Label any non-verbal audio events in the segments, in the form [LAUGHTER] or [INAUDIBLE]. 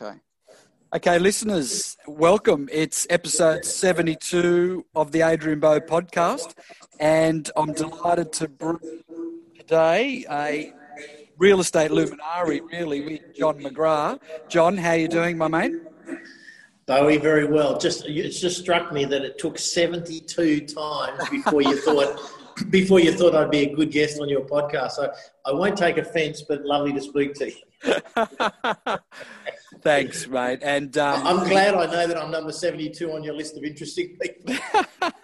Okay. Okay, listeners, welcome. It's episode 72 of the Adrian Bo podcast, and I'm delighted to bring today a real estate luminary, really, with John McGrath. John, how are you doing, my mate? Bowie, very well. Just it's just struck me that it took 72 times before you thought [LAUGHS] before you thought I'd be a good guest on your podcast. So I won't take offence, but lovely to speak to you. [LAUGHS] Thanks, mate. And um, I'm glad I know that I'm number 72 on your list of interesting people.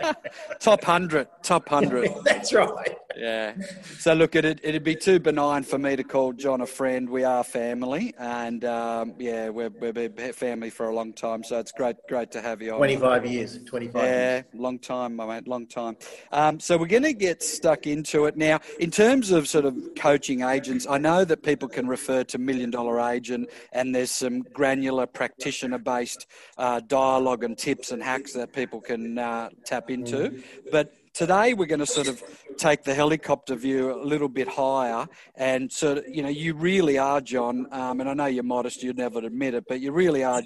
[LAUGHS] top 100, top 100. [LAUGHS] That's right. Yeah. So look, it'd, it'd be too benign for me to call John a friend. We are family, and um, yeah, we've, we've been family for a long time. So it's great, great to have you on. 25 years. 25 yeah, years. long time, my mate, long time. Um, so we're going to get stuck into it now. In terms of sort of coaching agents, I know that people can refer to Million Dollar Agent, and there's some granular practitioner based uh, dialogue and tips and hacks that people can uh, tap into. But today we're going to sort of take the helicopter view a little bit higher and sort of, you know, you really are, John, um, and I know you're modest, you'd never admit it, but you really are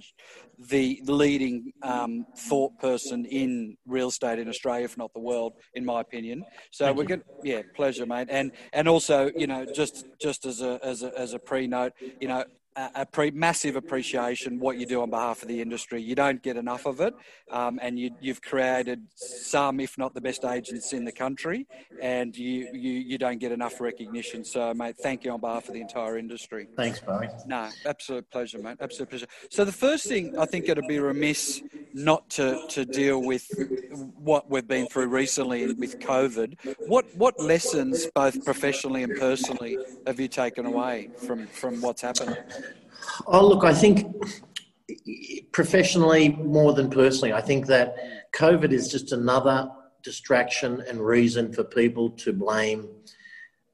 the leading um, thought person in real estate in Australia, if not the world, in my opinion. So Thank we're going, yeah, pleasure, mate. And and also, you know, just just as a as a, as a pre note, you know, a, pre- massive appreciation what you do on behalf of the industry. You don't get enough of it, um, and you, you've created some, if not the best agents in the country, and you, you you don't get enough recognition. So, mate, thank you on behalf of the entire industry. Thanks, Bowie. No, absolute pleasure, mate. Absolute pleasure. So the first thing I think it'd be remiss not to, to deal with what we've been through recently with COVID. What what lessons, both professionally and personally, have you taken away from from what's happened? Oh, look, I think professionally more than personally, I think that COVID is just another distraction and reason for people to blame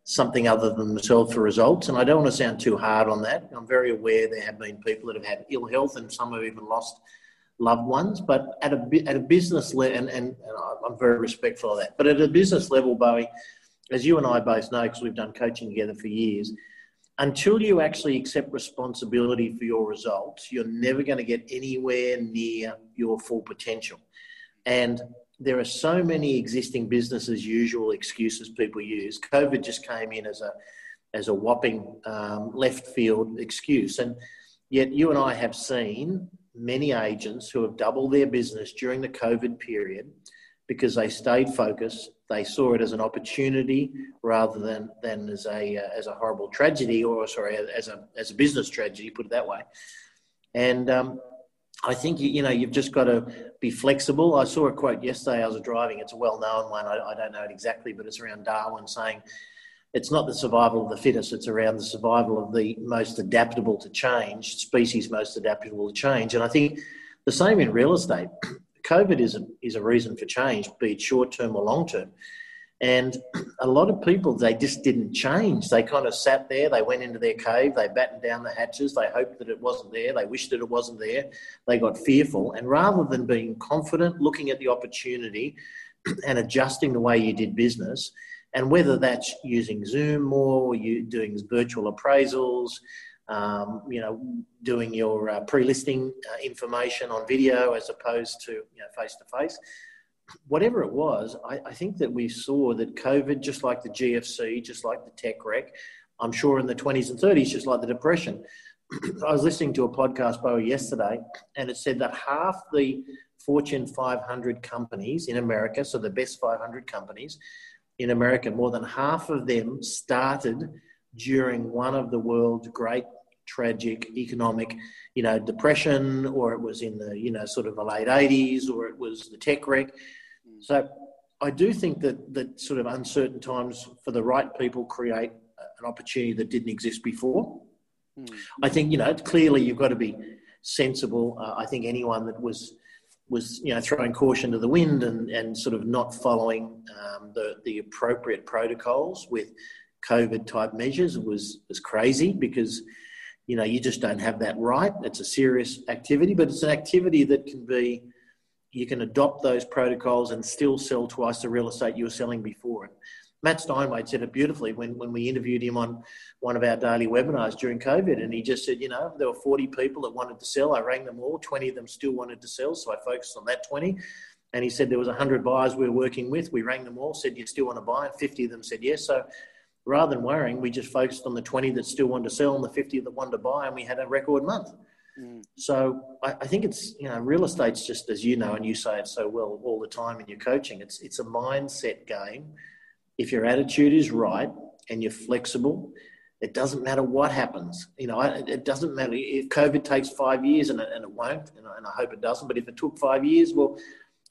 something other than themselves for results. And I don't want to sound too hard on that. I'm very aware there have been people that have had ill health and some have even lost loved ones. But at a, at a business level, and, and, and I'm very respectful of that, but at a business level, Bowie, as you and I both know, because we've done coaching together for years, until you actually accept responsibility for your results, you're never going to get anywhere near your full potential. And there are so many existing business as usual excuses people use. COVID just came in as a as a whopping um, left field excuse, and yet you and I have seen many agents who have doubled their business during the COVID period because they stayed focused. They saw it as an opportunity rather than than as a uh, as a horrible tragedy, or sorry, as a as a business tragedy. Put it that way. And um, I think you, you know you've just got to be flexible. I saw a quote yesterday. I was driving. It's a well-known one. I, I don't know it exactly, but it's around Darwin saying it's not the survival of the fittest. It's around the survival of the most adaptable to change species, most adaptable to change. And I think the same in real estate. COVID is a, is a reason for change, be it short term or long term. And [CLEARS THROAT] a lot of people, they just didn't change. They kind of sat there, they went into their cave, they battened down the hatches, they hoped that it wasn't there, they wished that it wasn't there, they got fearful. And rather than being confident, looking at the opportunity [CLEARS THROAT] and adjusting the way you did business, and whether that's using Zoom more, you doing virtual appraisals, um, you know, doing your uh, pre-listing uh, information on video as opposed to you know face to face whatever it was, I, I, think that we saw that COVID, just like the GFC, just like the tech wreck, I'm sure in the 20s and 30s, just like the Depression. [CLEARS THROAT] I was listening to a podcast by yesterday, and it said that half the Fortune 500 companies in America, so the best 500 companies in America, more than half of them started during one of the world's great tragic economic, you know, depression, or it was in the, you know, sort of the late 80s, or it was the tech wreck. So I do think that that sort of uncertain times for the right people create an opportunity that didn't exist before. Mm. I think you know clearly you've got to be sensible. Uh, I think anyone that was was you know throwing caution to the wind and, and sort of not following um, the the appropriate protocols with COVID type measures was was crazy because you know you just don't have that right. It's a serious activity, but it's an activity that can be you can adopt those protocols and still sell twice the real estate you were selling before and Matt Steinway said it beautifully when, when we interviewed him on one of our daily webinars during COVID. And he just said, you know, there were 40 people that wanted to sell. I rang them all. 20 of them still wanted to sell. So I focused on that 20. And he said there was 100 buyers we were working with. We rang them all, said, you still want to buy? And 50 of them said yes. So rather than worrying, we just focused on the 20 that still wanted to sell and the 50 that wanted to buy. And we had a record month. Mm. So I, I, think it's you know real estate's just as you know and you say it so well all the time in your coaching. It's it's a mindset game. If your attitude is right and you're flexible, it doesn't matter what happens. You know, it doesn't matter if COVID takes five years and it, and it won't, and I, and I hope it doesn't. But if it took five years, well,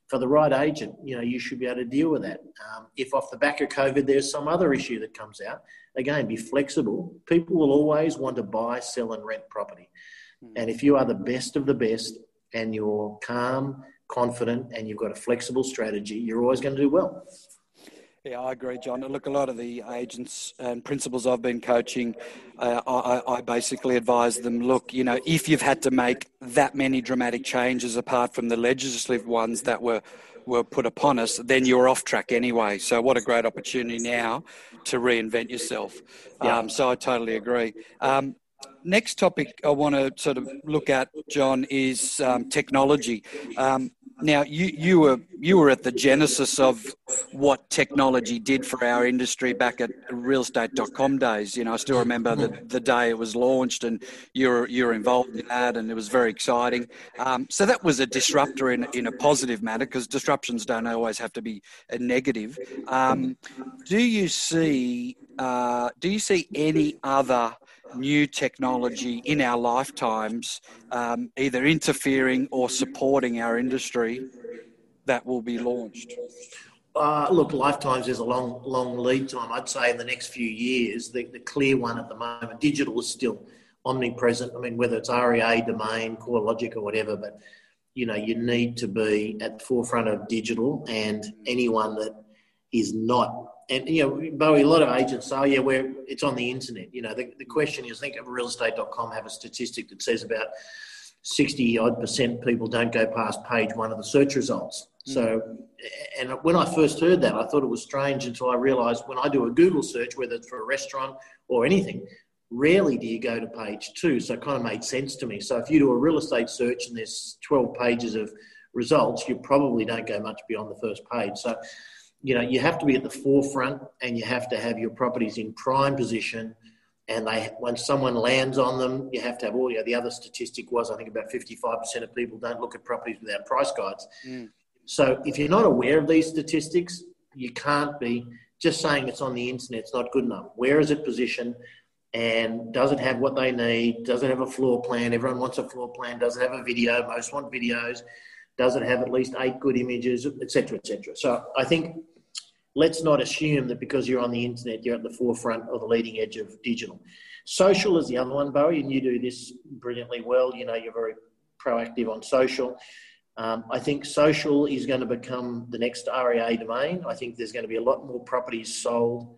for the right agent, you know, you should be able to deal with that. Um, if off the back of COVID there's some other issue that comes out, again, be flexible. People will always want to buy, sell, and rent property. Hmm. And if you are the best of the best and you're calm, confident, and you've got a flexible strategy, you're always going to do well. Yeah, I agree, John. Look, a lot of the agents and principals I've been coaching, uh, I, I, basically advise them look, you know, if you've had to make that many dramatic changes apart from the legislative ones that were, were put upon us, then you're off track anyway. So, what a great opportunity now to reinvent yourself. Yeah. Um, so, I totally agree. Um, next topic I want to sort of look at, John, is um, technology. Um, now, you, you were you were at the genesis of what technology did for our industry back at realestate.com days. You know, I still remember the, the day it was launched, and you're you're involved in that, and it was very exciting. Um, so that was a disruptor in in a positive manner because disruptions don't always have to be a negative. Um, do you see uh, do you see any other new technology in our lifetimes, um, either interfering or supporting our industry, that will be launched? Uh, look, lifetimes is a long, long lead time. I'd say in the next few years, the, the clear one at the moment, digital is still omnipresent. I mean, whether it's REA, Domain, CoreLogic, or whatever, but you know, you need to be at the forefront of digital, and anyone that is not and you know, Bowie, a lot of agents say, oh yeah, where it's on the internet. You know, the, the question is, I think of realestate.com have a statistic that says about 60 odd percent people don't go past page one of the search results. Mm. So, and when I first heard that, I thought it was strange until I realized when I do a Google search, whether it's for a restaurant or anything, rarely do you go to page two. So it kind of made sense to me. So if you do a real estate search and there's 12 pages of results, you probably don't go much beyond the first page. So, you know, you have to be at the forefront and you have to have your properties in prime position. And they, when someone lands on them, you have to have all. You know, the other statistic was, I think, about 55% of people don't look at properties without price guides. Mm. So if you're not aware of these statistics, you can't be just saying it's on the internet. It's not good enough. Where is it positioned? And does it have what they need? Does it have a floor plan? Everyone wants a floor plan. Does it have a video? Most want videos. Does it have at least eight good images, etc., etc.? So I think let's not assume that because you're on the internet, you're at the forefront or the leading edge of digital. Social is the other one, Bowie, and you do this brilliantly well. You know, you're very proactive on social. Um, I think social is going to become the next REA Domain. I think there's going to be a lot more properties sold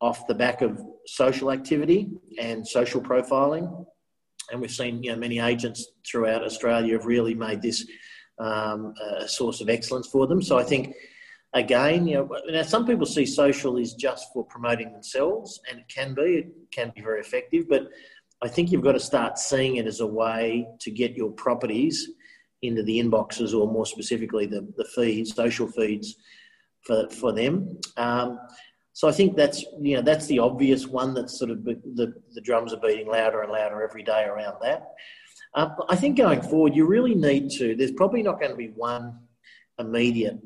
off the back of social activity and social profiling. And we've seen, you know, many agents throughout Australia have really made this um, a source of excellence for them. So I think again, you know, now some people see social is just for promoting themselves, and it can be, it can be very effective, but I think you've got to start seeing it as a way to get your properties into the inboxes, or more specifically, the, the feeds, social feeds for, for them. Um, so I think that's you know that's the obvious one. That's sort of the the drums are beating louder and louder every day around that. Uh, I think going forward, you really need to. There's probably not going to be one immediate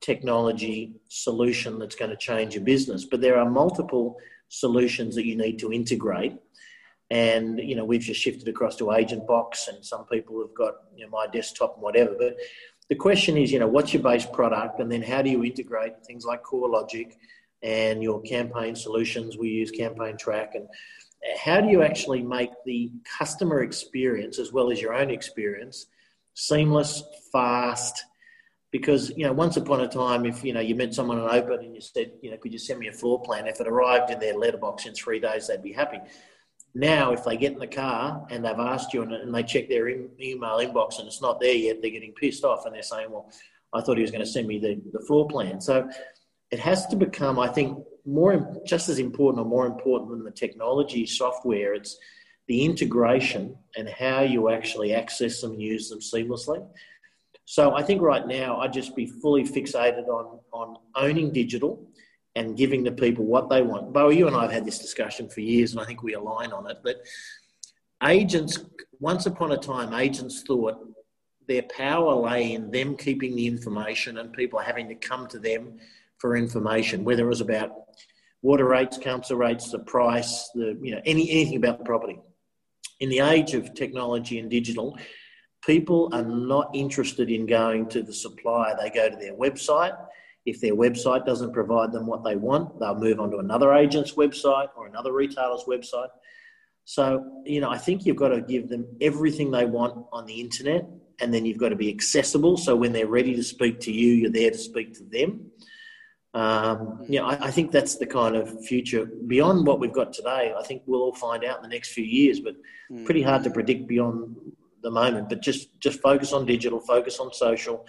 technology solution that's going to change your business. But there are multiple solutions that you need to integrate. And you know, we've just shifted across to Agent Box, and some people have got you know, my desktop and whatever. But the question is, you know, what's your base product, and then how do you integrate things like CoreLogic and your campaign solutions? We use Campaign Track, and how do you actually make the customer experience as well as your own experience seamless, fast, because you know once upon a time if you know you met someone on open and you said you know could you send me a floor plan? If it arrived in their letterbox in three days they'd be happy. Now if they get in the car and they've asked you and, and they check their email inbox and it's not there yet they're getting pissed off and they're saying well i thought he was going to send me the, the floor plan. So it has to become i think more just as important or more important than the technology software, it's the integration and how you actually access them use them seamlessly. So I think right now I'd just be fully fixated on on owning digital and giving the people what they want. Bo, you and I have had this discussion for years, and I think we align on it. But agents, once upon a time, agents thought their power lay in them keeping the information and people having to come to them for information, whether it was about water rates, council rates, the price, the you know any anything about the property. In the age of technology and digital, people are not interested in going to the supplier. They go to their website. If their website doesn't provide them what they want, they'll move on to another agent's website or another retailer's website. So, you know, I think you've got to give them everything they want on the internet and then you've got to be accessible. So when they're ready to speak to you, you're there to speak to them. Um, yeah, I, I, think that's the kind of future beyond what we've got today. I think we'll all find out in the next few years, but mm. pretty hard to predict beyond the moment. But just just focus on digital, focus on social,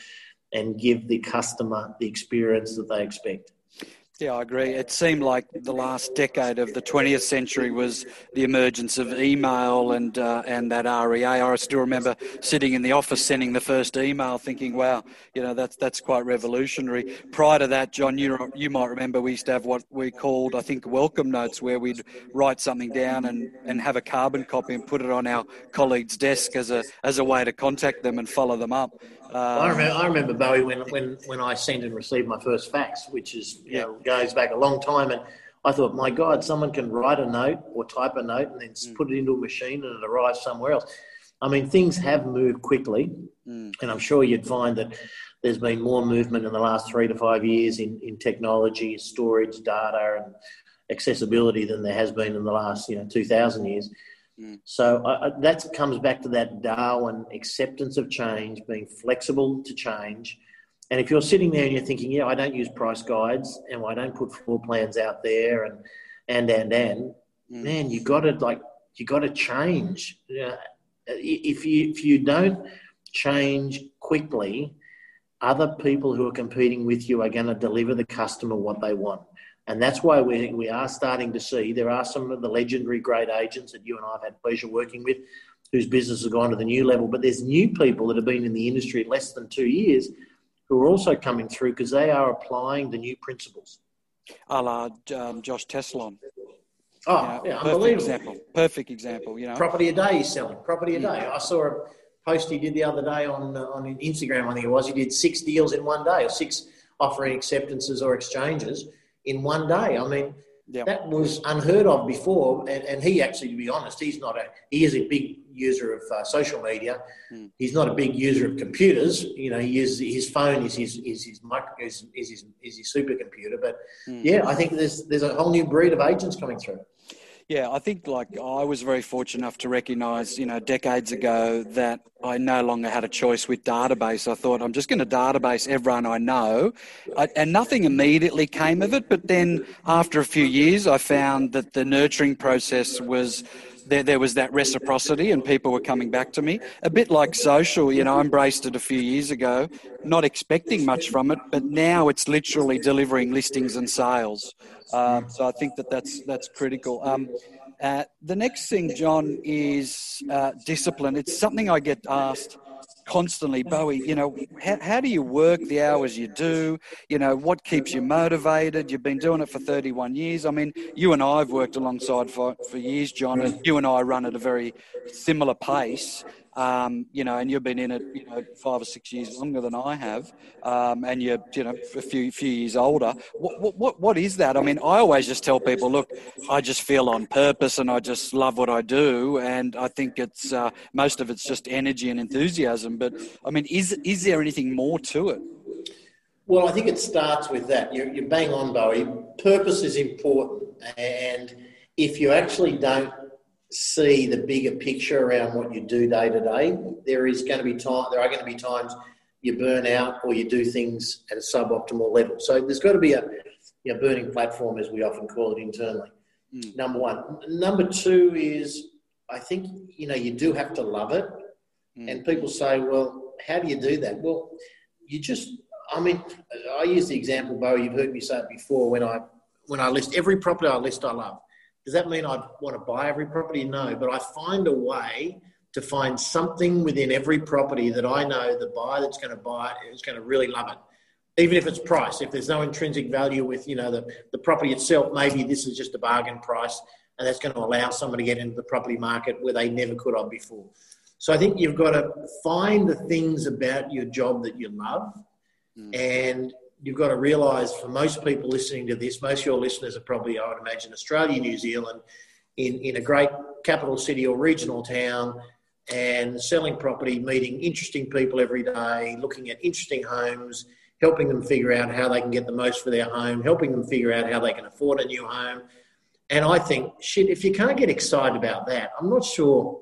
and give the customer the experience that they expect. Yeah, I agree. It seemed like the last decade of the 20th century was the emergence of email and uh, and that REA. I still remember sitting in the office sending the first email, thinking, "Wow, you know that's that's quite revolutionary." Prior to that, John, you you might remember we used to have what we called, I think, welcome notes, where we'd write something down and, and have a carbon copy and put it on our colleague's desk as a as a way to contact them and follow them up. I remember, I remember Bowie when, when, when I sent and received my first fax, which is you know goes back a long time, and I thought, my God, someone can write a note or type a note and then mm. put it into a machine and it arrives somewhere else. I mean, things have moved quickly, mm. and I'm sure you'd find that there's been more movement in the last three to five years in, in technology, storage, data, and accessibility than there has been in the last you know 2,000 years. Mm. So uh, that comes back to that Darwin acceptance of change, being flexible to change. And if you're sitting there and you're thinking, yeah, I don't use price guides and I don't put floor plans out there and and and and, mm. man, you got to like you got to change. if you if you don't change quickly, other people who are competing with you are going to deliver the customer what they want. And that's why we, we are starting to see there are some of the legendary great agents that you and I have had pleasure working with whose business has gone to the new level. But there's new people that have been in the industry less than two years who are also coming through because they are applying the new principles. A la um, Josh Tesolin. Oh, you know, yeah, perfect example. Perfect example. You know, property a day he's selling. Property a day. Yeah. I saw a post he did the other day on uh, on Instagram. I think it was. He did six deals in one day, or six offering acceptances or exchanges in one day. I mean, yep. that was unheard of before. And, and he actually, to be honest, he's not a, he is a big user of uh, social media. Mm. He's not a big user of computers. You know, he uses his phone is his, is his micro, is, is his, is his supercomputer. But mm. yeah, I think there's, there's a whole new breed of agents coming through. Yeah, I think like I was very fortunate enough to recognise, you know, decades ago that I no longer had a choice with database. I thought I'm just going to database everyone I know, I, and nothing immediately came of it. But then after a few years, I found that the nurturing process was there, there was that reciprocity and people were coming back to me. A bit like social, you know, I embraced it a few years ago, not expecting much from it, but now it's literally delivering listings and sales. Um, so I think that that's, that's critical. Um, uh, the next thing, John, is uh, discipline. It's something I get asked constantly, Bowie, you know, how, how do you work the hours you do? You know, what keeps you motivated? You've been doing it for 31 years. I mean, you and I have worked alongside for, for years, John, and you and I run at a very similar pace um, you know, and you've been in it, you know, five or six years longer than I have, um, and you're, you know, a few few years older. What, what what is that? I mean, I always just tell people, look, I just feel on purpose, and I just love what I do, and I think it's uh, most of it's just energy and enthusiasm. But I mean, is is there anything more to it? Well, I think it starts with that. You're, you're bang on, Bowie. Purpose is important, and if you actually don't see the bigger picture around what you do day to day, there is going to be time. There are going to be times you burn out or you do things at a suboptimal level. So there's got to be a you know, burning platform, as we often call it internally. Mm. Number one. Number two is I think you know you do have to love it, mm. and people say, well, how do you do that? Well, you just. I mean, I use the example, Bo. You've heard me say it before when I when I list every property I list, I love. Does that mean I want to buy every property? No, but I find a way to find something within every property that I know the buyer that's going to buy it is going to really love it. Even if it's price, if there's no intrinsic value with you know the, the property itself, maybe this is just a bargain price, and that's going to allow someone to get into the property market where they never could have before. So I think you've got to find the things about your job that you love, mm. and you've got to realise for most people listening to this, most of your listeners are probably, I would imagine, Australia, New Zealand, in, in a great capital city or regional town and selling property, meeting interesting people every day, looking at interesting homes, helping them figure out how they can get the most for their home, helping them figure out how they can afford a new home. And I think, shit, if you can't get excited about that, I'm not sure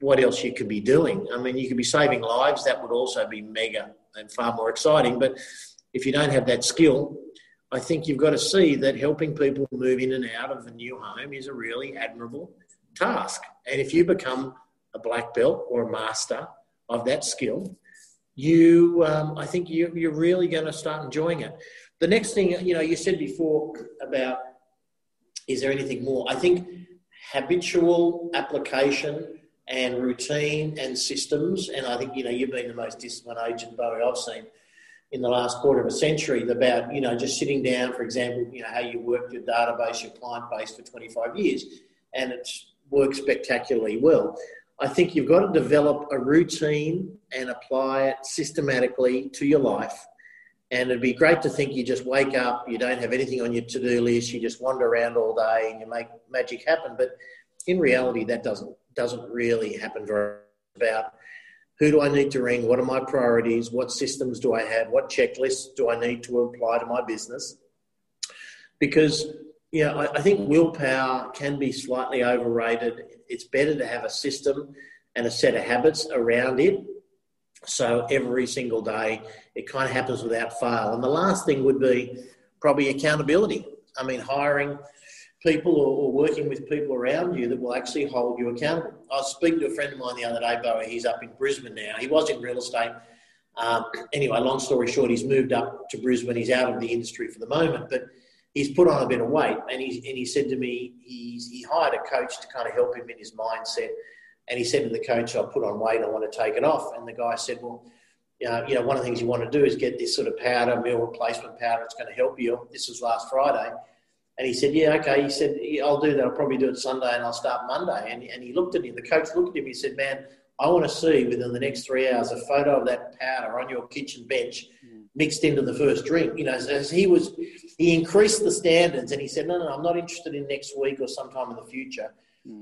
what else you could be doing. I mean, you could be saving lives, that would also be mega and far more exciting. But if you don't have that skill, I think you've got to see that helping people move in and out of a new home is a really admirable task. And if you become a black belt or a master of that skill, you, um, I think you, you're really going to start enjoying it. The next thing, you know, you said before about is there anything more? I think habitual application and routine and systems, and I think, you know, you've been the most disciplined agent, Bowie, I've seen in the last quarter of a century about, you know, just sitting down, for example, you know, how you worked your database, your client base for 25 years, and it's worked spectacularly well. I think you've got to develop a routine and apply it systematically to your life. And it'd be great to think you just wake up, you don't have anything on your to do list, you just wander around all day and you make magic happen. But in reality, that doesn't doesn't really happen very about who do I need to ring? What are my priorities? What systems do I have? What checklists do I need to apply to my business? Because yeah, I, I think willpower can be slightly overrated. It's better to have a system and a set of habits around it. So every single day, it kind of happens without fail. And the last thing would be probably accountability. I mean, hiring people or, or, working with people around you that will actually hold you accountable. I was speaking to a friend of mine the other day, Bowie. He's up in Brisbane now. He was in real estate. Um, anyway, long story short, he's moved up to Brisbane. He's out of the industry for the moment, but he's put on a bit of weight, and he and he said to me, he's he hired a coach to kind of help him in his mindset, and he said to the coach, "I put on weight, I want to take it off," and the guy said, "Well." Uh, you know, one of the things you want to do is get this sort of powder, meal replacement powder. It's going to help you. This was last Friday. And he said, Yeah, okay. He said, I'll do that. I'll probably do it Sunday and I'll start Monday. And, and he looked at him, the coach looked at him, he said, Man, I want to see within the next three hours a photo of that powder on your kitchen bench mixed into the first drink. You know, as he was, he increased the standards and he said, no, no, I'm not interested in next week or sometime in the future.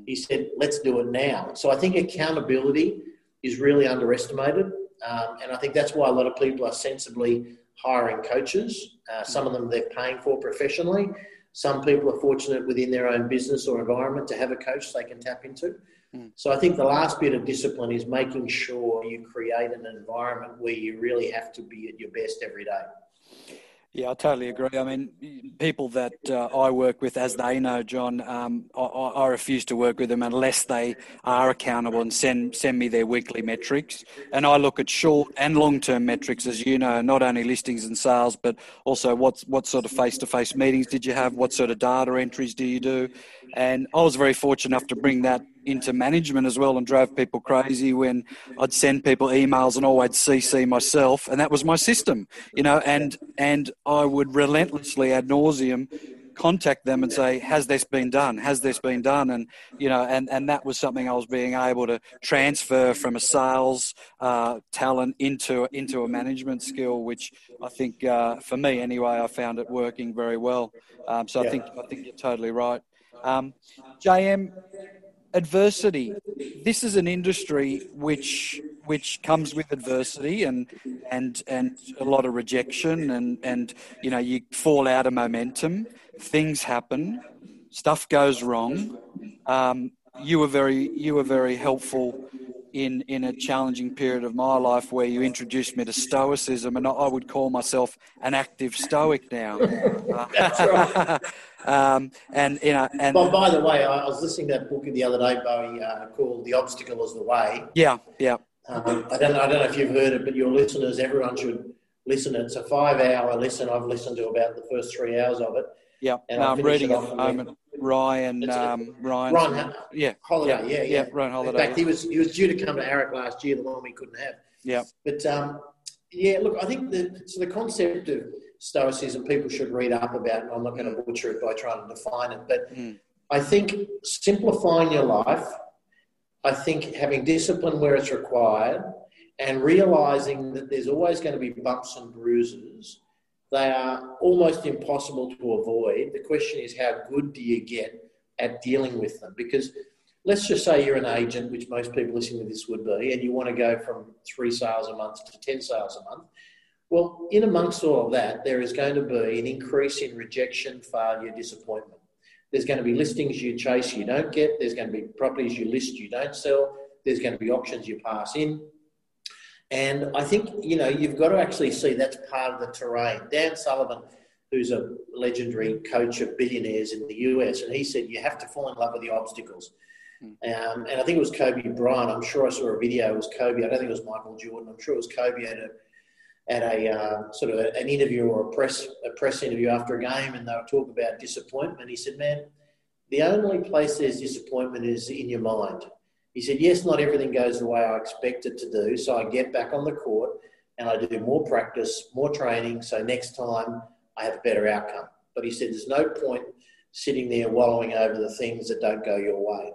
He said, let's do it now. So I think accountability is really underestimated. Um, and I think that's why a lot of people are sensibly hiring coaches. Uh, some of them they're paying for professionally. Some people are fortunate within their own business or environment to have a coach they can tap into. Mm. So I think the last bit of discipline is making sure you create an environment where you really have to be at your best every day. Yeah, I totally agree. I mean, people that uh, I work with, as they know, John, um, I, I, refuse to work with them unless they are accountable and send send me their weekly metrics. And I look at short and long term metrics, as you know, not only listings and sales, but also what what sort of face to face meetings did you have? What sort of data entries do you do? And I was very fortunate enough to bring that into management as well and drove people crazy when I'd send people emails and always CC myself, and that was my system, you know. And and I would relentlessly ad nauseum contact them and say, "Has this been done? Has this been done?" And you know, and and that was something I was being able to transfer from a sales uh, talent into into a management skill, which I think uh, for me anyway, I found it working very well. Um, so yeah. I think I think you're totally right. Um, JM, adversity. This is an industry which which comes with adversity and and and a lot of rejection and and you know you fall out of momentum. Things happen. Stuff goes wrong. Um, you were very you were very helpful in in a challenging period of my life where you introduced me to stoicism, and I would call myself an active stoic now. [LAUGHS] That's right. [LAUGHS] um, and you know, and well, by the way, I was listening to that book the other day, Bowie, uh, called "The Obstacle Is the Way." Yeah, yeah. Um, I don't know. I don't know if you've heard it, but your listeners, everyone should listen. It's a five-hour listen. I've listened to about the first three hours of it. Yeah, no, I'm reading it at the moment. Ryan, um, Ryan, Ryan, yeah, Holiday, yeah, yeah, yeah, Ryan Holiday. In fact, he was he was due to come to AREC last year, the one we couldn't have. Yeah, but um, yeah, look, I think the so the concept of stoicism people should read up about. And I'm not going to butcher it by trying to define it, but Mm. I think simplifying your life. I think having discipline where it's required, and realizing that there's always going to be bumps and bruises. They are almost impossible to avoid. The question is, how good do you get at dealing with them? Because let's just say you're an agent, which most people listening to this would be, and you want to go from three sales a month to 10 sales a month. Well, in amongst all of that, there is going to be an increase in rejection, failure, disappointment. There's going to be listings you chase you don't get. There's going to be properties you list you don't sell. There's going to be options you pass in. And I think, you know, you've got to actually see that's part of the terrain. Dan Sullivan, who's a legendary coach of billionaires in the US, and he said you have to fall in love with the obstacles. Um, and I think it was Kobe Bryant. I'm sure I saw a video. It was Kobe. I don't think it was Michael Jordan. I'm sure it was Kobe at a, at a uh, sort of a, an interview or a press a press interview after a game, and they were talking about disappointment. He said, "Man, the only place there's disappointment is in your mind." He said, Yes, not everything goes the way I expect it to do. So I get back on the court and I do more practice, more training. So next time I have a better outcome. But he said, There's no point sitting there wallowing over the things that don't go your way.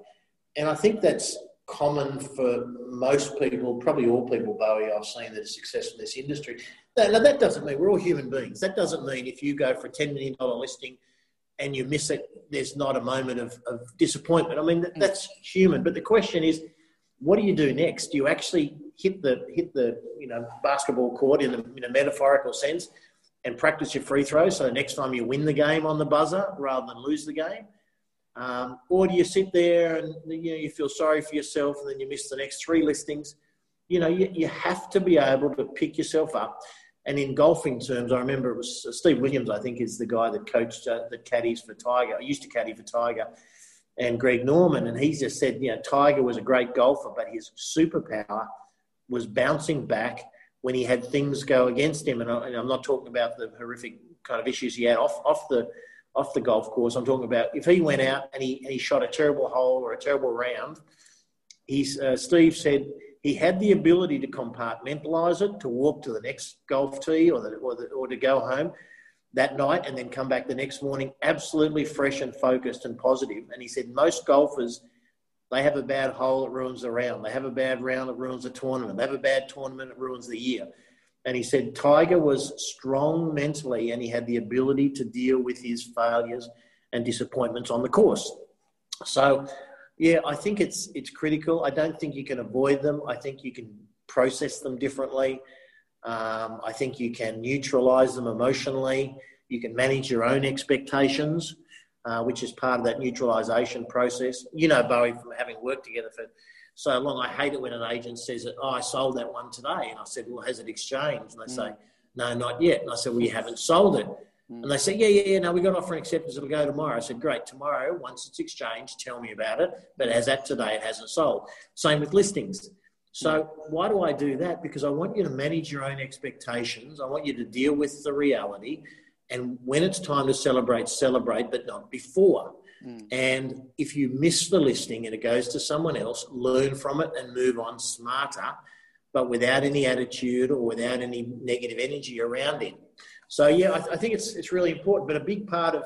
And I think that's common for most people, probably all people, Bowie, I've seen that are successful in this industry. Now, that doesn't mean we're all human beings. That doesn't mean if you go for a $10 million listing and you miss it, there's not a moment of, of disappointment. I mean, that, that's human. But the question is, what do you do next? Do you actually hit the hit the you know basketball court in a, in a metaphorical sense and practice your free throws so next time you win the game on the buzzer rather than lose the game? Um, or do you sit there and you know you feel sorry for yourself and then you miss the next three listings? You know, you, you have to be able to pick yourself up and in golfing terms, I remember it was uh, Steve Williams, I think, is the guy that coached uh, the caddies for Tiger. I used to caddy for Tiger and Greg Norman. And he just said, you know, Tiger was a great golfer, but his superpower was bouncing back when he had things go against him. And, I, am not talking about the horrific kind of issues he had off, off the off the golf course. I'm talking about if he went out and he, and he shot a terrible hole or a terrible round, he's, uh, Steve said he had the ability to compartmentalize it, to walk to the next golf tee or, the, or, the, or to go home that night and then come back the next morning absolutely fresh and focused and positive. And he said most golfers, they have a bad hole that ruins the round. They have a bad round that ruins the tournament. They have a bad tournament that ruins the year. And he said Tiger was strong mentally and he had the ability to deal with his failures and disappointments on the course. So, yeah, I think it's it's critical. I don't think you can avoid them. I think you can process them differently. Um, I think you can neutralize them emotionally. You can manage your own expectations, uh, which is part of that neutralization process. You know, Bowie, from having worked together for so long, I hate it when an agent says, that, Oh, I sold that one today. And I said, Well, has it exchanged? And they say, No, not yet. And I said, Well, you haven't sold it. And they said, Yeah, yeah, yeah, no, we got offer and acceptance. It'll go tomorrow. I said, Great, tomorrow, once it's exchanged, tell me about it. But as at today, it hasn't sold. Same with listings. So why do I do that? Because I want you to manage your own expectations. I want you to deal with the reality. And when it's time to celebrate, celebrate, but not before. Mm. And if you miss the listing and it goes to someone else, learn from it and move on smarter, but without any attitude or without any negative energy around it. So yeah, I, I think it's it's really important. But a big part of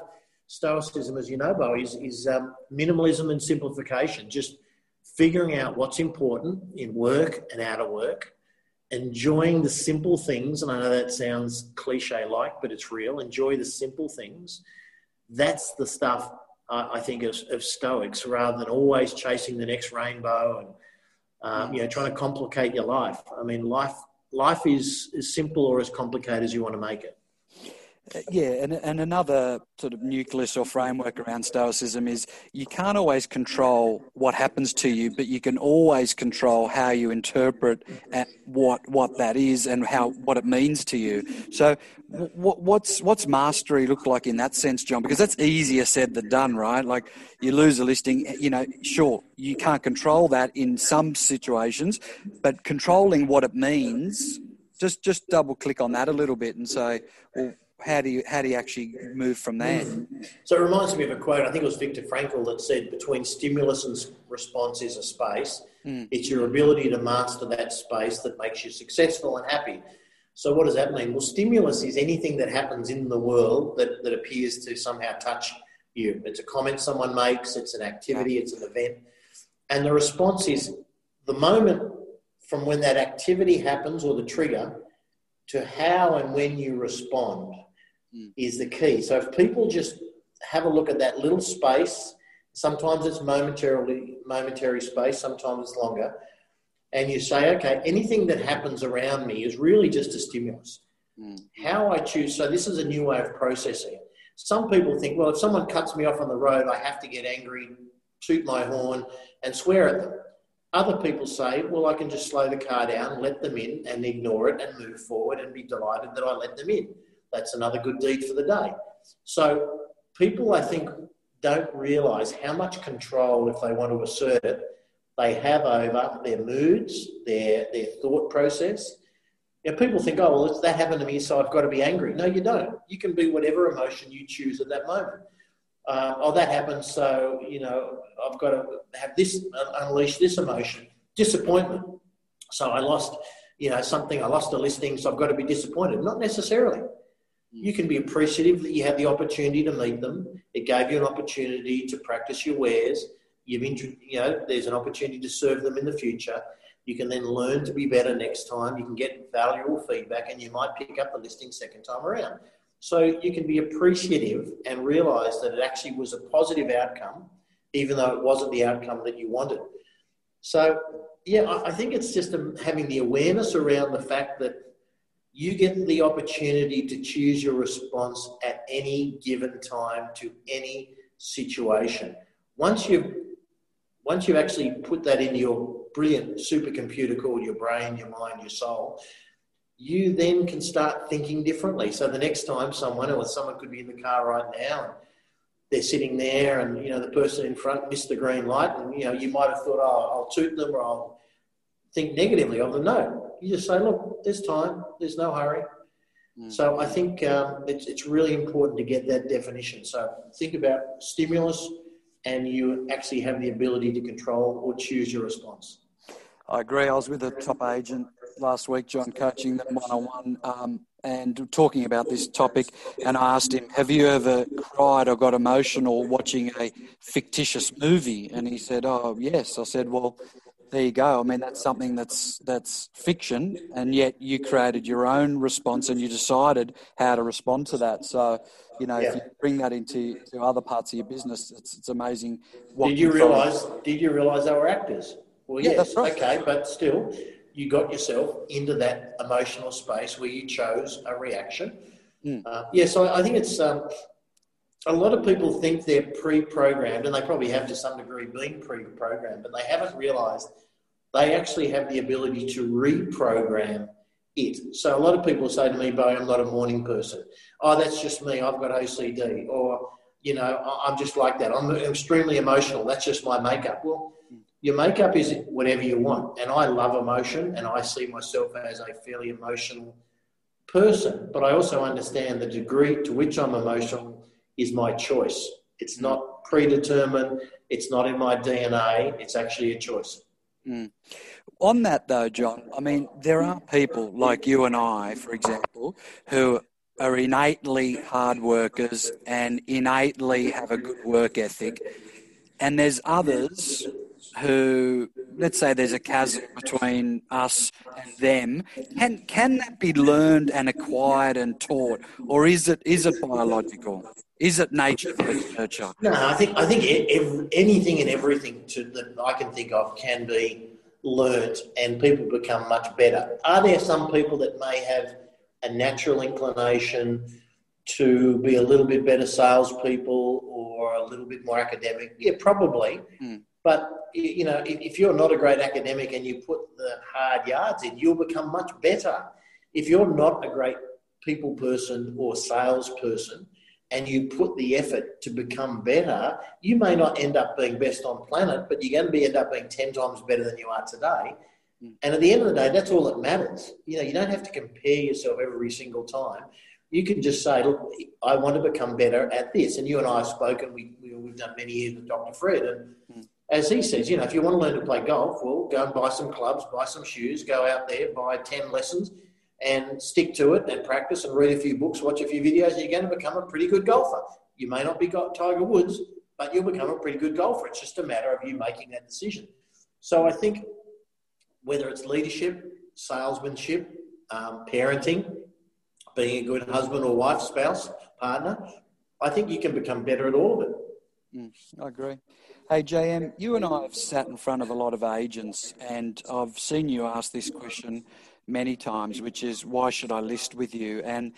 stoicism, as you know, Bo, is is um, minimalism and simplification. Just figuring out what's important in work and out of work, enjoying the simple things. And I know that sounds cliche like, but it's real. Enjoy the simple things. That's the stuff I think of, of, Stoics rather than always chasing the next rainbow and um, you know trying to complicate your life. I mean, life life is as simple or as complicated as you want to make it. Yeah, and, and another sort of nucleus or framework around Stoicism is you can't always control what happens to you, but you can always control how you interpret uh, what what that is and how what it means to you. So, what, what's what's mastery look like in that sense, John? Because that's easier said than done, right? Like you lose a listing, you know, sure you can't control that in some situations, but controlling what it means. Just just double click on that a little bit and say, well how do you how do you actually move from there? So it reminds me of a quote. I think it was Viktor Frankl that said, "Between stimulus and response is a space. Mm. It's your ability to master that space that makes you successful and happy." So what does that mean? Well, stimulus is anything that happens in the world that, that appears to somehow touch you. It's a comment someone makes. It's an activity. It's an event, and the response is the moment from when that activity happens or the trigger to how and when you respond mm. is the key. So if people just have a look at that little space, sometimes it's momentarily momentary space, sometimes it's longer, and you say, okay, anything that happens around me is really just a stimulus. Mm. How I choose, so this is a new way of processing it. Some people think, well, if someone cuts me off on the road, I have to get angry, toot my horn, and swear at them. Other people say, well, I can just slow the car down, let them in, and ignore it and move forward and be delighted that I let them in. That's another good deed for the day. So people, I think, don't realise how much control, if they want to assert it, they have over their moods, their, their thought process. You know, people think, oh, well, that happened to me, so I've got to be angry. No, you don't. You can be whatever emotion you choose at that moment. Uh, oh, that happened, so, you know, I've got to have this, unleash this emotion, disappointment. So I lost, you know, something, I lost a listing, so I've got to be disappointed. Not necessarily. You can be appreciative that you had the opportunity to meet them. It gave you an opportunity to practice your wares. You've, you know, there's an opportunity to serve them in the future. You can then learn to be better next time. You can get valuable feedback, and you might pick up the listing second time around. So you can be appreciative and realize that it actually was a positive outcome even though it wasn't the outcome that you wanted. So, yeah, I think it's just um, having the awareness around the fact that you get the opportunity to choose your response at any given time to any situation. Once you've once you've actually put that into your brilliant supercomputer called your brain, your mind, your soul, you then can start thinking differently. So the next time someone or someone could be in the car right now and they're sitting there and you know the person in front missed the green light and you know you might have thought oh I'll toot them or I'll think negatively of them no you just say look there's time there's no hurry mm. so I think um, it's, it's really important to get that definition so think about stimulus and you actually have the ability to control or choose your response I agree I was with a top agent last week John coaching them one-on-one um, and talking about this topic, and I asked him, "Have you ever cried or got emotional watching a fictitious movie?" And he said, "Oh, yes." I said, "Well, there you go. I mean, that's something that's that's fiction, and yet you created your own response and you decided how to respond to that. So, you know, yeah. if you bring that into to other parts of your business, it's it's amazing. did you realize? Did you realize they were actors? Well, yeah, yes, right. okay, but still, you got yourself into that emotional space where you chose a reaction. Mm. Uh, yeah, so I think it's um, a lot of people think they're pre-programmed, and they probably have to some degree been pre-programmed, but they haven't realised they actually have the ability to reprogram it. So a lot of people say to me, "Bo, I'm not a morning person. Oh, that's just me. I've got OCD, or you know, I'm just like that. I'm extremely emotional. That's just my makeup." Well your makeup is whatever you want. And I love emotion and I see myself as a fairly emotional person. But I also understand the degree to which I'm emotional is my choice. It's not predetermined, it's not in my DNA, it's actually a choice. Mm. On that, though, John, I mean, there are people like you and I, for example, who are innately hard workers and innately have a good work ethic. And there's others who, let's say there's a chasm between us and them, can, can that be learned and acquired and taught? Or is it, is it biological? Is it nature versus nurture? No, I think, I think every, anything and everything to, that I can think of can be learnt and people become much better. Are there some people that may have a natural inclination to be a little bit better salespeople or a little bit more academic? Yeah, probably. Mm. But you know, if you're not a great academic and you put the hard yards in, you'll become much better. If you're not a great people person or salesperson and you put the effort to become better, you may not end up being best on planet, but you're going to be end up being 10 times better than you are today. And at the end of the day, that's all that matters. You know, you don't have to compare yourself every single time. You can just say, look, I want to become better at this. And you and I have spoken, we, we, have done many years with Dr. Fred. And mm. As he says, you know, if you want to learn to play golf, well, go and buy some clubs, buy some shoes, go out there, buy 10 lessons and stick to it and practice and read a few books, watch a few videos, and you're going to become a pretty good golfer. You may not be Tiger Woods, but you'll become a pretty good golfer. It's just a matter of you making that decision. So I think whether it's leadership, salesmanship, um, parenting, being a good husband or wife, spouse, partner, I think you can become better at all of it. Mm, I agree. Hey, JM, you and I have sat in front of a lot of agents, and I've seen you ask this question many times, which is why should I list with you? And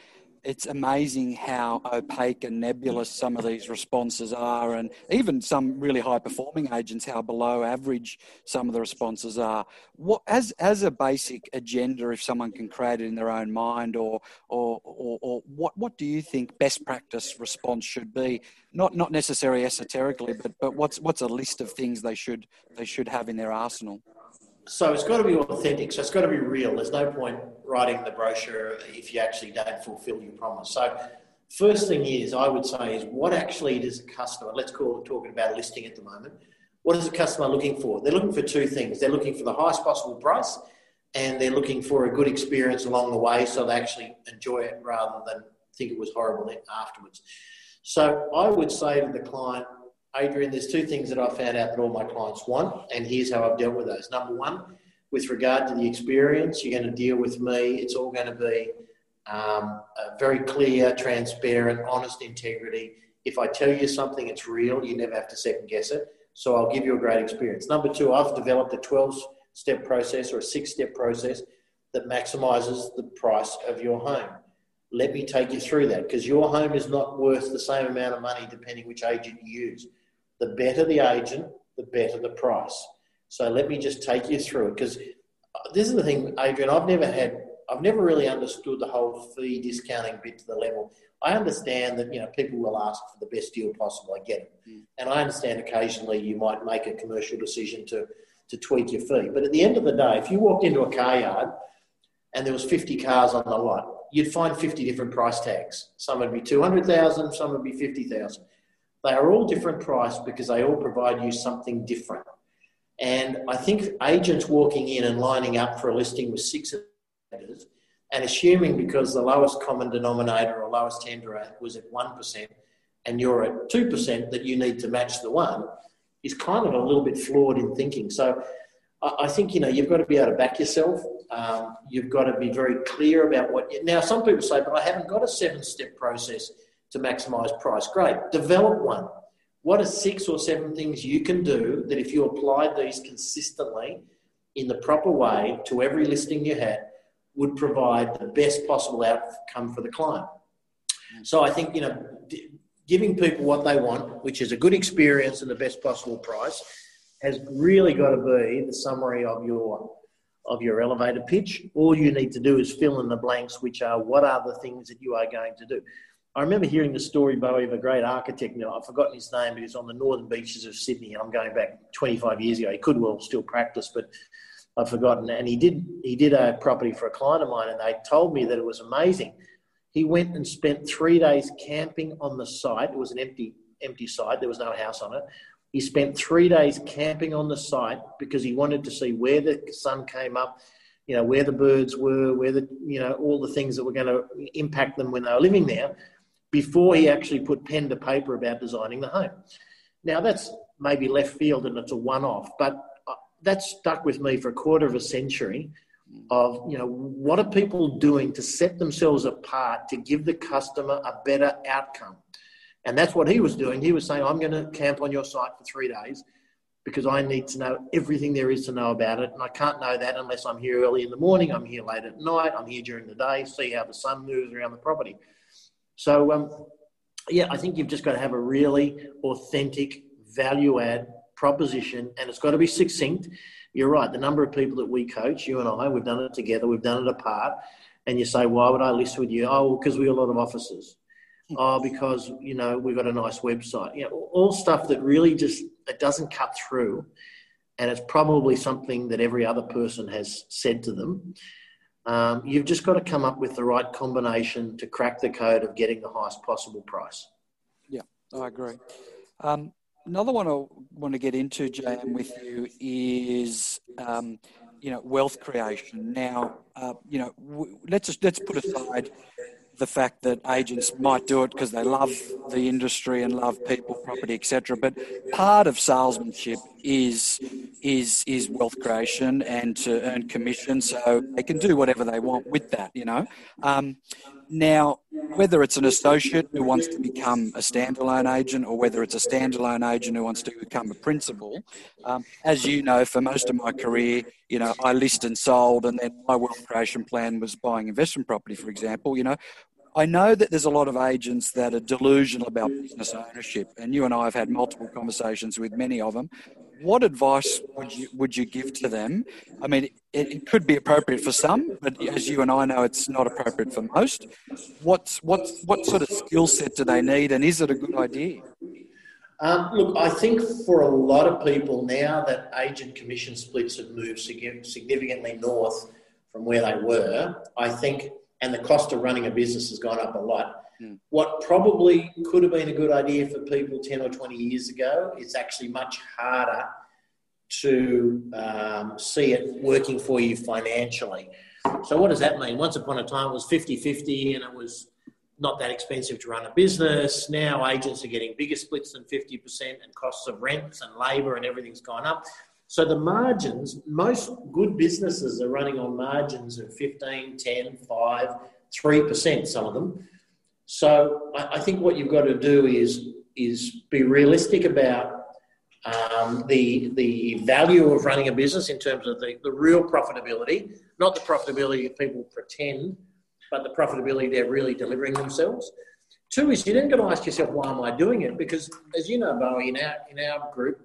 it's amazing how opaque and nebulous some of these responses are, and even some really high performing agents, how below average some of the responses are. What, as, as a basic agenda, if someone can create it in their own mind, or, or, or, or what, what do you think best practice response should be? Not, not necessarily esoterically, but, but what's, what's a list of things they should, they should have in their arsenal? So it's got to be authentic. So it's got to be real. There's no point writing the brochure if you actually don't fulfil your promise. So first thing is, I would say, is what actually does a customer, let's call it talking about listing at the moment, what is a customer looking for? They're looking for two things. They're looking for the highest possible price and they're looking for a good experience along the way so they actually enjoy it rather than think it was horrible afterwards. So I would say to the client, Adrian, there's two things that I found out that all my clients want, and here's how I've dealt with those. Number one, with regard to the experience, you're going to deal with me. It's all going to be um, very clear, transparent, honest integrity. If I tell you something, it's real. You never have to second guess it. So I'll give you a great experience. Number two, I've developed a 12 step process or a six step process that maximizes the price of your home. Let me take you through that because your home is not worth the same amount of money depending which agent you use. The better the agent, the better the price. So let me just take you through it because this is the thing, Adrian. I've never had, I've never really understood the whole fee discounting bit to the level. I understand that you know people will ask for the best deal possible. I get it, mm. and I understand occasionally you might make a commercial decision to to tweak your fee. But at the end of the day, if you walked into a car yard and there was 50 cars on the lot, you'd find 50 different price tags. Some would be 200,000, some would be 50,000. They are all different price because they all provide you something different. And I think agents walking in and lining up for a listing with six bidders and assuming because the lowest common denominator or lowest tender rate was at 1% and you're at 2% that you need to match the one is kind of a little bit flawed in thinking. So I think, you know, you've got to be able to back yourself. Um, you've got to be very clear about what. You, now, some people say, but I haven't got a seven step process to maximise price. Great, develop one. What are six or seven things you can do that if you applied these consistently in the proper way to every listing you had would provide the best possible outcome for the client? So I think, you know, giving people what they want, which is a good experience and the best possible price, has really got to be the summary of your of your elevator pitch. All you need to do is fill in the blanks, which are what are the things that you are going to do. I remember hearing the story, Bowie, of a great architect. Now, I've forgotten his name, but he's on the northern beaches of Sydney. I'm going back 25 years ago. He could well still practice, but I've forgotten. And he did, he did a property for a client of mine, and they told me that it was amazing. He went and spent three days camping on the site. It was an empty, empty site. There was no house on it. He spent three days camping on the site because he wanted to see where the sun came up, you know, where the birds were, where the, you know, all the things that were going to impact them when they were living there before he actually put pen to paper about designing the home. Now, that's maybe left field and it's a one off, but uh, that stuck with me for a quarter of a century of you know what are people doing to set themselves apart to give the customer a better outcome and that's what he was doing. He was saying, I'm going to camp on your site for three days because I need to know everything there is to know about it. And I can't know that unless I'm here early in the morning, I'm here late at night, I'm here during the day, see how the sun moves around the property. So, um, yeah, I think you've just got to have a really authentic value add proposition and it's got to be succinct. You're right. The number of people that we coach, you and I, we've done it together, we've done it apart. And you say, why would I list with you? Oh, because we're a lot of officers oh, because you know we've got a nice website. You know, all stuff that really just it doesn't cut through, and it's probably something that every other person has said to them. Um, you've just got to come up with the right combination to crack the code of getting the highest possible price. Yeah, I agree. Um, another one I want to get into, JM, with you is um, you know wealth creation. Now, uh, you know, w- let's just, let's put aside the fact that agents might do it because they love the industry and love people, property, etc. But part of salesmanship is is is wealth creation and to earn commission, so they can do whatever they want with that. You know. Um, now, whether it's an associate who wants to become a standalone agent or whether it's a standalone agent who wants to become a principal, um, as you know, for most of my career, you know, I list and sold, and then my wealth creation plan was buying investment property, for example. You know, I know that there's a lot of agents that are delusional about business ownership, and you and I have had multiple conversations with many of them. What advice would you would you give to them? I mean, it, it could be appropriate for some, but as you and I know, it's not appropriate for most. What's what what sort of skill set do they need, and is it a good idea? Um, look, I think for a lot of people now that agent commission splits have moved significantly north from where they were, I think and the cost of running a business has gone up a lot. What probably could have been a good idea for people 10 or 20 years ago, it's actually much harder to um, see it working for you financially. So, what does that mean? Once upon a time, it was 50 50 and it was not that expensive to run a business. Now, agents are getting bigger splits than 50%, and costs of rents and labour and everything's gone up. So the margins, most good businesses are running on margins of 15, 10, 5, 3%, some of them. So I, I think what you've got to do is, is be realistic about um, the, the value of running a business in terms of the, the real profitability, not the profitability that people pretend, but the profitability they're really delivering themselves. Two is you then got to ask yourself, why am I doing it? Because as you know, Bowie, in our, in our group,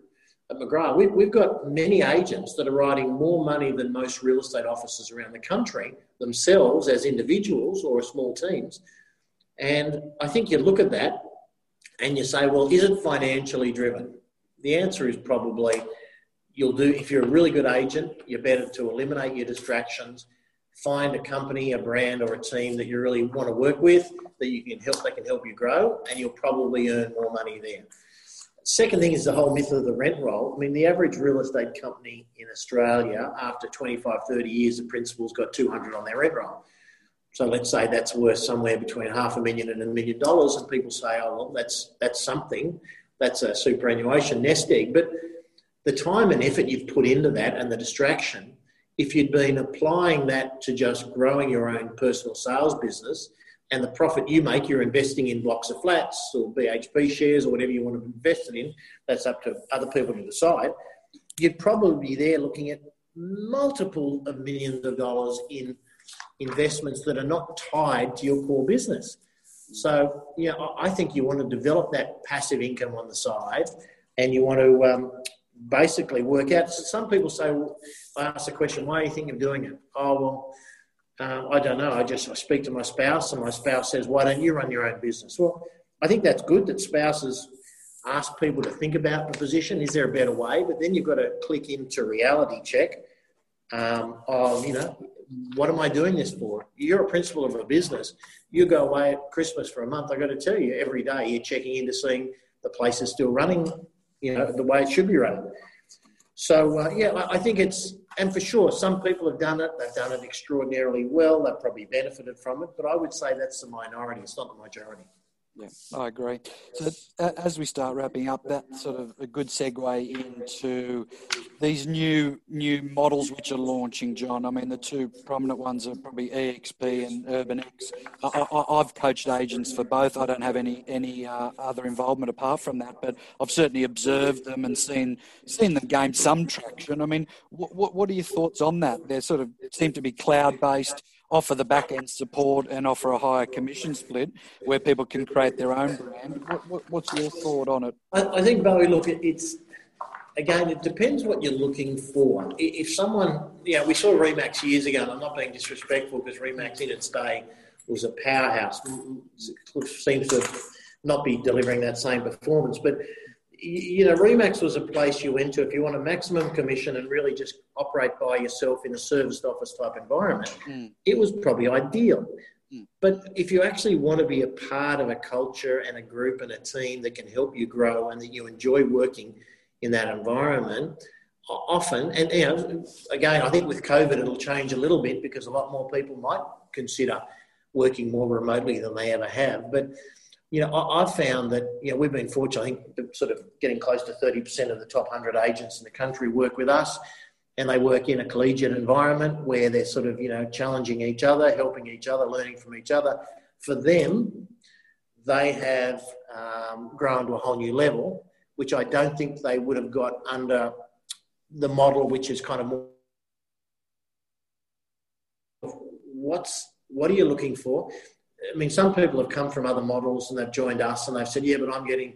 at McGrath, we, we've got many agents that are writing more money than most real estate offices around the country themselves as individuals or small teams. And I think you look at that and you say, well, is it financially driven? The answer is probably you'll do, if you're a really good agent, you're better to eliminate your distractions, find a company, a brand, or a team that you really want to work with that you can help, that can help you grow, and you'll probably earn more money there. Second thing is the whole myth of the rent roll. I mean, the average real estate company in Australia, after 25, 30 years, the principal's got 200 on their rent roll. So let's say that's worth somewhere between half a million and a million dollars, and people say, "Oh, well, that's that's something. That's a superannuation nest egg." But the time and effort you've put into that, and the distraction, if you'd been applying that to just growing your own personal sales business, and the profit you make, you're investing in blocks of flats or BHP shares or whatever you want to invest it in. That's up to other people to decide. You'd probably be there looking at multiple of millions of dollars in investments that are not tied to your core business. So, yeah, I think you want to develop that passive income on the side and you want to um, basically work out. Some people say, well, I ask the question, why are you thinking of doing it? Oh, well, um, I don't know. I just I speak to my spouse, and my spouse says, "Why don't you run your own business?" Well, I think that's good that spouses ask people to think about the position. Is there a better way? But then you've got to click into reality check. Um, of you know, what am I doing this for? You're a principal of a business. You go away at Christmas for a month. I got to tell you, every day you're checking into seeing the place is still running, you know, the way it should be running. So uh, yeah, I, I think it's and for sure, some people have done it. They've done it extraordinarily well. They've probably benefited from it, but I would say that's the minority. It's not the majority. Yeah, I agree. So as we start wrapping up, that's sort of a good segue into these new new models which are launching, John. I mean, the two prominent ones are probably EXP and UrbanX. I, have coached agents for both. I don't have any any uh, other involvement apart from that, but I've certainly observed them and seen seen them gain some traction. I mean, what what are your thoughts on that? They sort of seem to be cloud based offer the back end support and offer a higher commission split where people can create their own brand. What, what, what's your thought on it? I, I think, Bowie, look, it's again, it depends what you're looking for. If someone, you know, we saw Remax years ago, and I'm not being disrespectful because Remax in its day was a powerhouse, seems to not be delivering that same performance. But you know, Remax was a place you went to if you want a maximum commission and really just operate by yourself in a serviced office type environment. Mm. It was probably ideal. Mm. But if you actually want to be a part of a culture and a group and a team that can help you grow and that you enjoy working in that environment, often, and you know, again, I think with COVID it'll change a little bit because a lot more people might consider working more remotely than they ever have. But you know, I, have found that you know we've been fortunate. I think sort of getting close to thirty percent of the top hundred agents in the country work with us, and they work in a collegiate environment where they're sort of you know challenging each other, helping each other, learning from each other. For them, they have um, grown to a whole new level, which I don't think they would have got under the model, which is kind of more what's what are you looking for? I mean, some people have come from other models and they've joined us and they've said, yeah, but I'm getting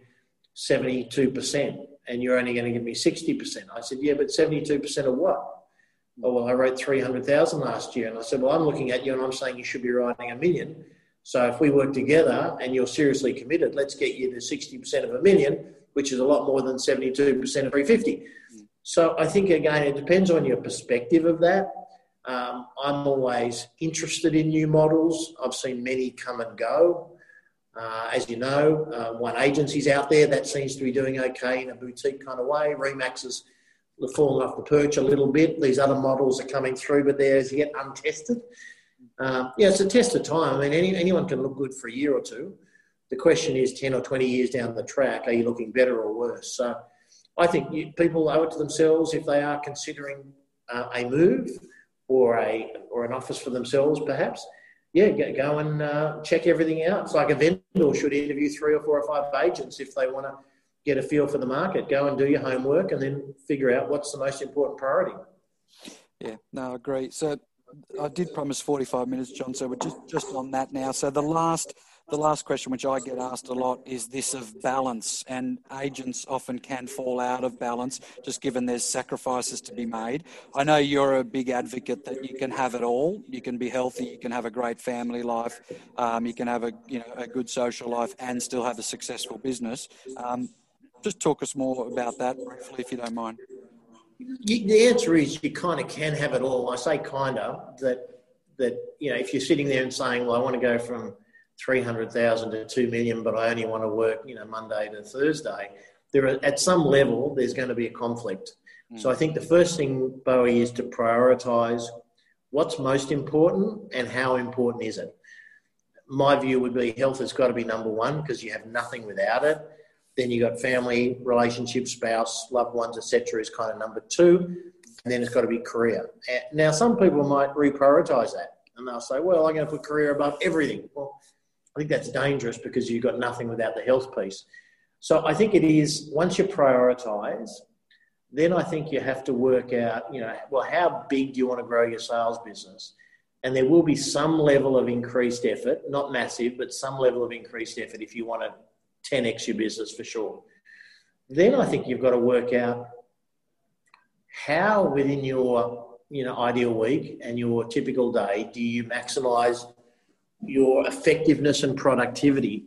72% and you're only going to give me 60%. I said, yeah, but 72% of what? Oh, well, I wrote 300,000 last year. And I said, well, I'm looking at you and I'm saying you should be writing a million. So if we work together and you're seriously committed, let's get you to 60% of a million, which is a lot more than 72% of 350. Hmm. So I think, again, it depends on your perspective of that. Um, I'm always interested in new models. I've seen many come and go. Uh, as you know, uh, one agency's out there that seems to be doing okay in a boutique kind of way. Remax has fallen off the perch a little bit. These other models are coming through, but they're as yet untested. Um, yeah, it's a test of time. I mean, any, anyone can look good for a year or two. The question is 10 or 20 years down the track, are you looking better or worse? So I think you, people owe it to themselves if they are considering uh, a move or a or an office for themselves, perhaps, yeah, go, go and uh, check everything out. It's like a vendor should interview three or four or five agents if they want to get a feel for the market. Go and do your homework and then figure out what's the most important priority. Yeah, no, I agree. So I did promise 45 minutes, John. So we're just, just on that now. So the last the last question, which I get asked a lot, is this of balance. And agents often can fall out of balance just given there's sacrifices to be made. I know you're a big advocate that you can have it all. You can be healthy, you can have a great family life, um, you can have a, you know, a good social life and still have a successful business. Um, just talk us more about that briefly, if you don't mind. The answer is you kind of can have it all. I say kind of that that you know if you're sitting there and saying, well, I want to go from 300,000 to 2 million, but I only want to work, you know, Monday to Thursday. There are, at some level, there's going to be a conflict. Mm. So I think the first thing, Bowie, is to prioritise what's most important and how important is it. My view would be health has got to be number one because you have nothing without it. Then you've got family, relationship, spouse, loved ones, etc. is kind of number two, and then it's got to be career. Now, some people might reprioritise that, and they'll say, "Well, I'm going to put career above everything." Well, I think that's dangerous because you've got nothing without the health piece. So I think it is once you prioritise, then I think you have to work out, you know, well, how big do you want to grow your sales business? And there will be some level of increased effort, not massive, but some level of increased effort if you want to 10x your business for sure. Then I think you've got to work out how within your you know ideal week and your typical day do you maximize your effectiveness and productivity.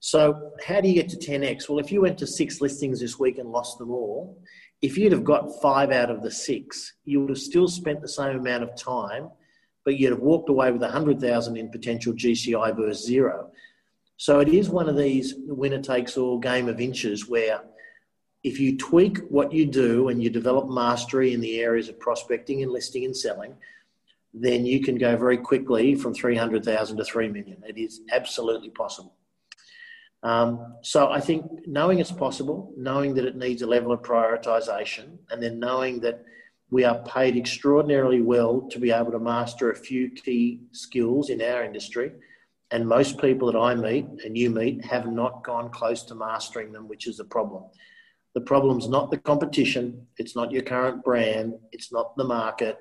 So, how do you get to 10x? Well, if you went to six listings this week and lost them all, if you'd have got five out of the six, you would have still spent the same amount of time, but you'd have walked away with 100,000 in potential GCI versus zero. So, it is one of these winner takes all game of inches where if you tweak what you do and you develop mastery in the areas of prospecting and listing and selling, then you can go very quickly from 300,000 to 3 million. It is absolutely possible. Um, so I think knowing it's possible, knowing that it needs a level of prioritisation, and then knowing that we are paid extraordinarily well to be able to master a few key skills in our industry. And most people that I meet and you meet have not gone close to mastering them, which is a problem. The problem's not the competition, it's not your current brand, it's not the market,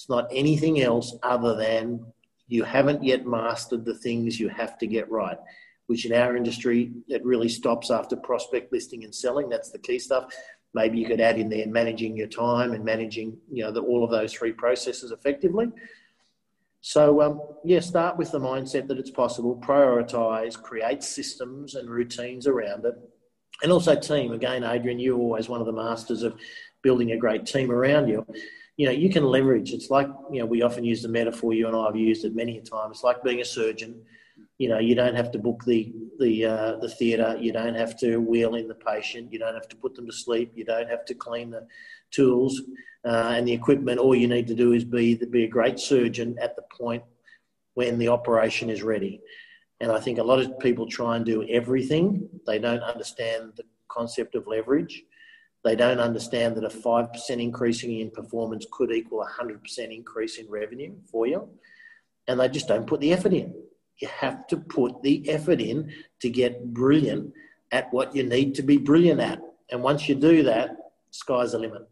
it's not anything else other than you haven't yet mastered the things you have to get right, which in our industry, it really stops after prospect listing and selling. That's the key stuff. Maybe you could add in there managing your time and managing, you know, the, all of those three processes effectively. So, um, yeah, start with the mindset that it's possible, prioritize, create systems and routines around it, and also team. Again, Adrian, you're always one of the masters of building a great team around you. You know, you can leverage. It's like you know we often use the metaphor. You and I have used it many a time. It's like being a surgeon. You know, you don't have to book the the uh, the theatre. You don't have to wheel in the patient. You don't have to put them to sleep. You don't have to clean the tools uh, and the equipment. All you need to do is be be a great surgeon at the point when the operation is ready. And I think a lot of people try and do everything. They don't understand the concept of leverage. They don't understand that a 5% increase in performance could equal a 100% increase in revenue for you. And they just don't put the effort in. You have to put the effort in to get brilliant at what you need to be brilliant at. And once you do that, sky's the limit.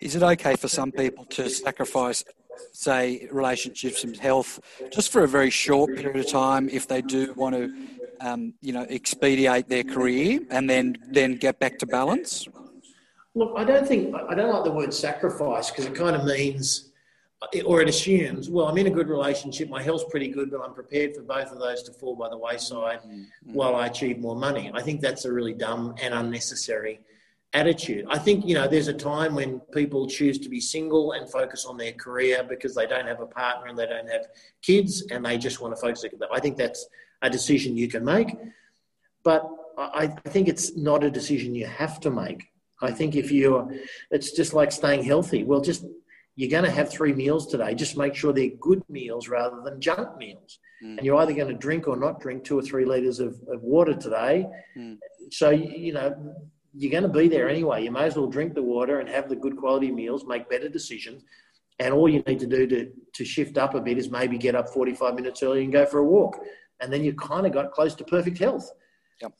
Is it okay for some people to sacrifice say relationships and health just for a very short period of time if they do want to um, you know expedite their career and then then get back to balance look i don't think i don't like the word sacrifice because it kind of means or it assumes well i'm in a good relationship my health's pretty good but i'm prepared for both of those to fall by the wayside mm-hmm. while i achieve more money i think that's a really dumb and unnecessary attitude. I think, you know, there's a time when people choose to be single and focus on their career because they don't have a partner and they don't have kids and they just want to focus. On that. I think that's a decision you can make. But I think it's not a decision you have to make. I think if you're, it's just like staying healthy. Well, just, you're going to have three meals today. Just make sure they're good meals rather than junk meals. Mm. And you're either going to drink or not drink two or three litres of, of water today. Mm. So, you know, you're going to be there anyway. You may as well drink the water and have the good quality meals, make better decisions. And all you need to do to, to shift up a bit is maybe get up 45 minutes early and go for a walk. And then you kind of got close to perfect health. Yep.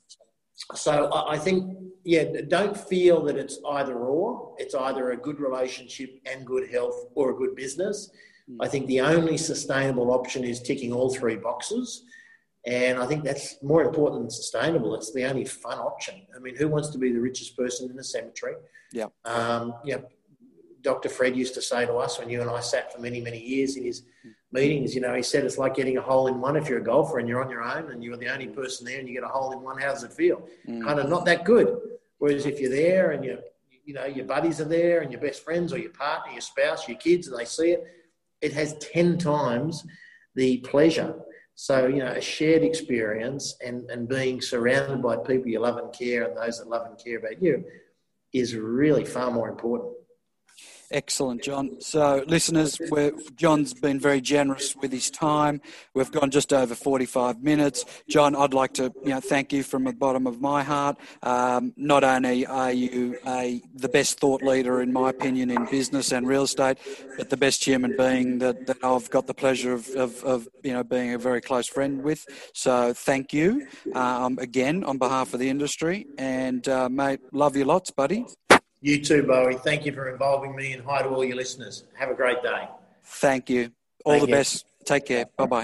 So I think, yeah, don't feel that it's either or. It's either a good relationship and good health or a good business. Mm. I think the only sustainable option is ticking all three boxes. And I think that's more important than sustainable. It's the only fun option. I mean, who wants to be the richest person in a cemetery? Yeah. Um, yeah. Dr. Fred used to say to us when you and I sat for many, many years in his meetings, you know, he said it's like getting a hole in one if you're a golfer and you're on your own and you're the only person there and you get a hole in one. How does it feel? Mm. Kind of not that good. Whereas if you're there and you, you know, your buddies are there and your best friends or your partner, your spouse, your kids, and they see it, it has 10 times the pleasure so, you know, a shared experience and, and being surrounded by people you love and care and those that love and care about you is really far more important. Excellent, John. So, listeners, John's been very generous with his time. We've gone just over 45 minutes. John, I'd like to you know, thank you from the bottom of my heart. Um, not only are you a, the best thought leader, in my opinion, in business and real estate, but the best human being that, that I've got the pleasure of, of, of you know, being a very close friend with. So, thank you um, again on behalf of the industry. And, uh, mate, love you lots, buddy. You too, Bowie. Thank you for involving me and hi to all your listeners. Have a great day. Thank you. All Thank the you. best. Take care. Bye bye.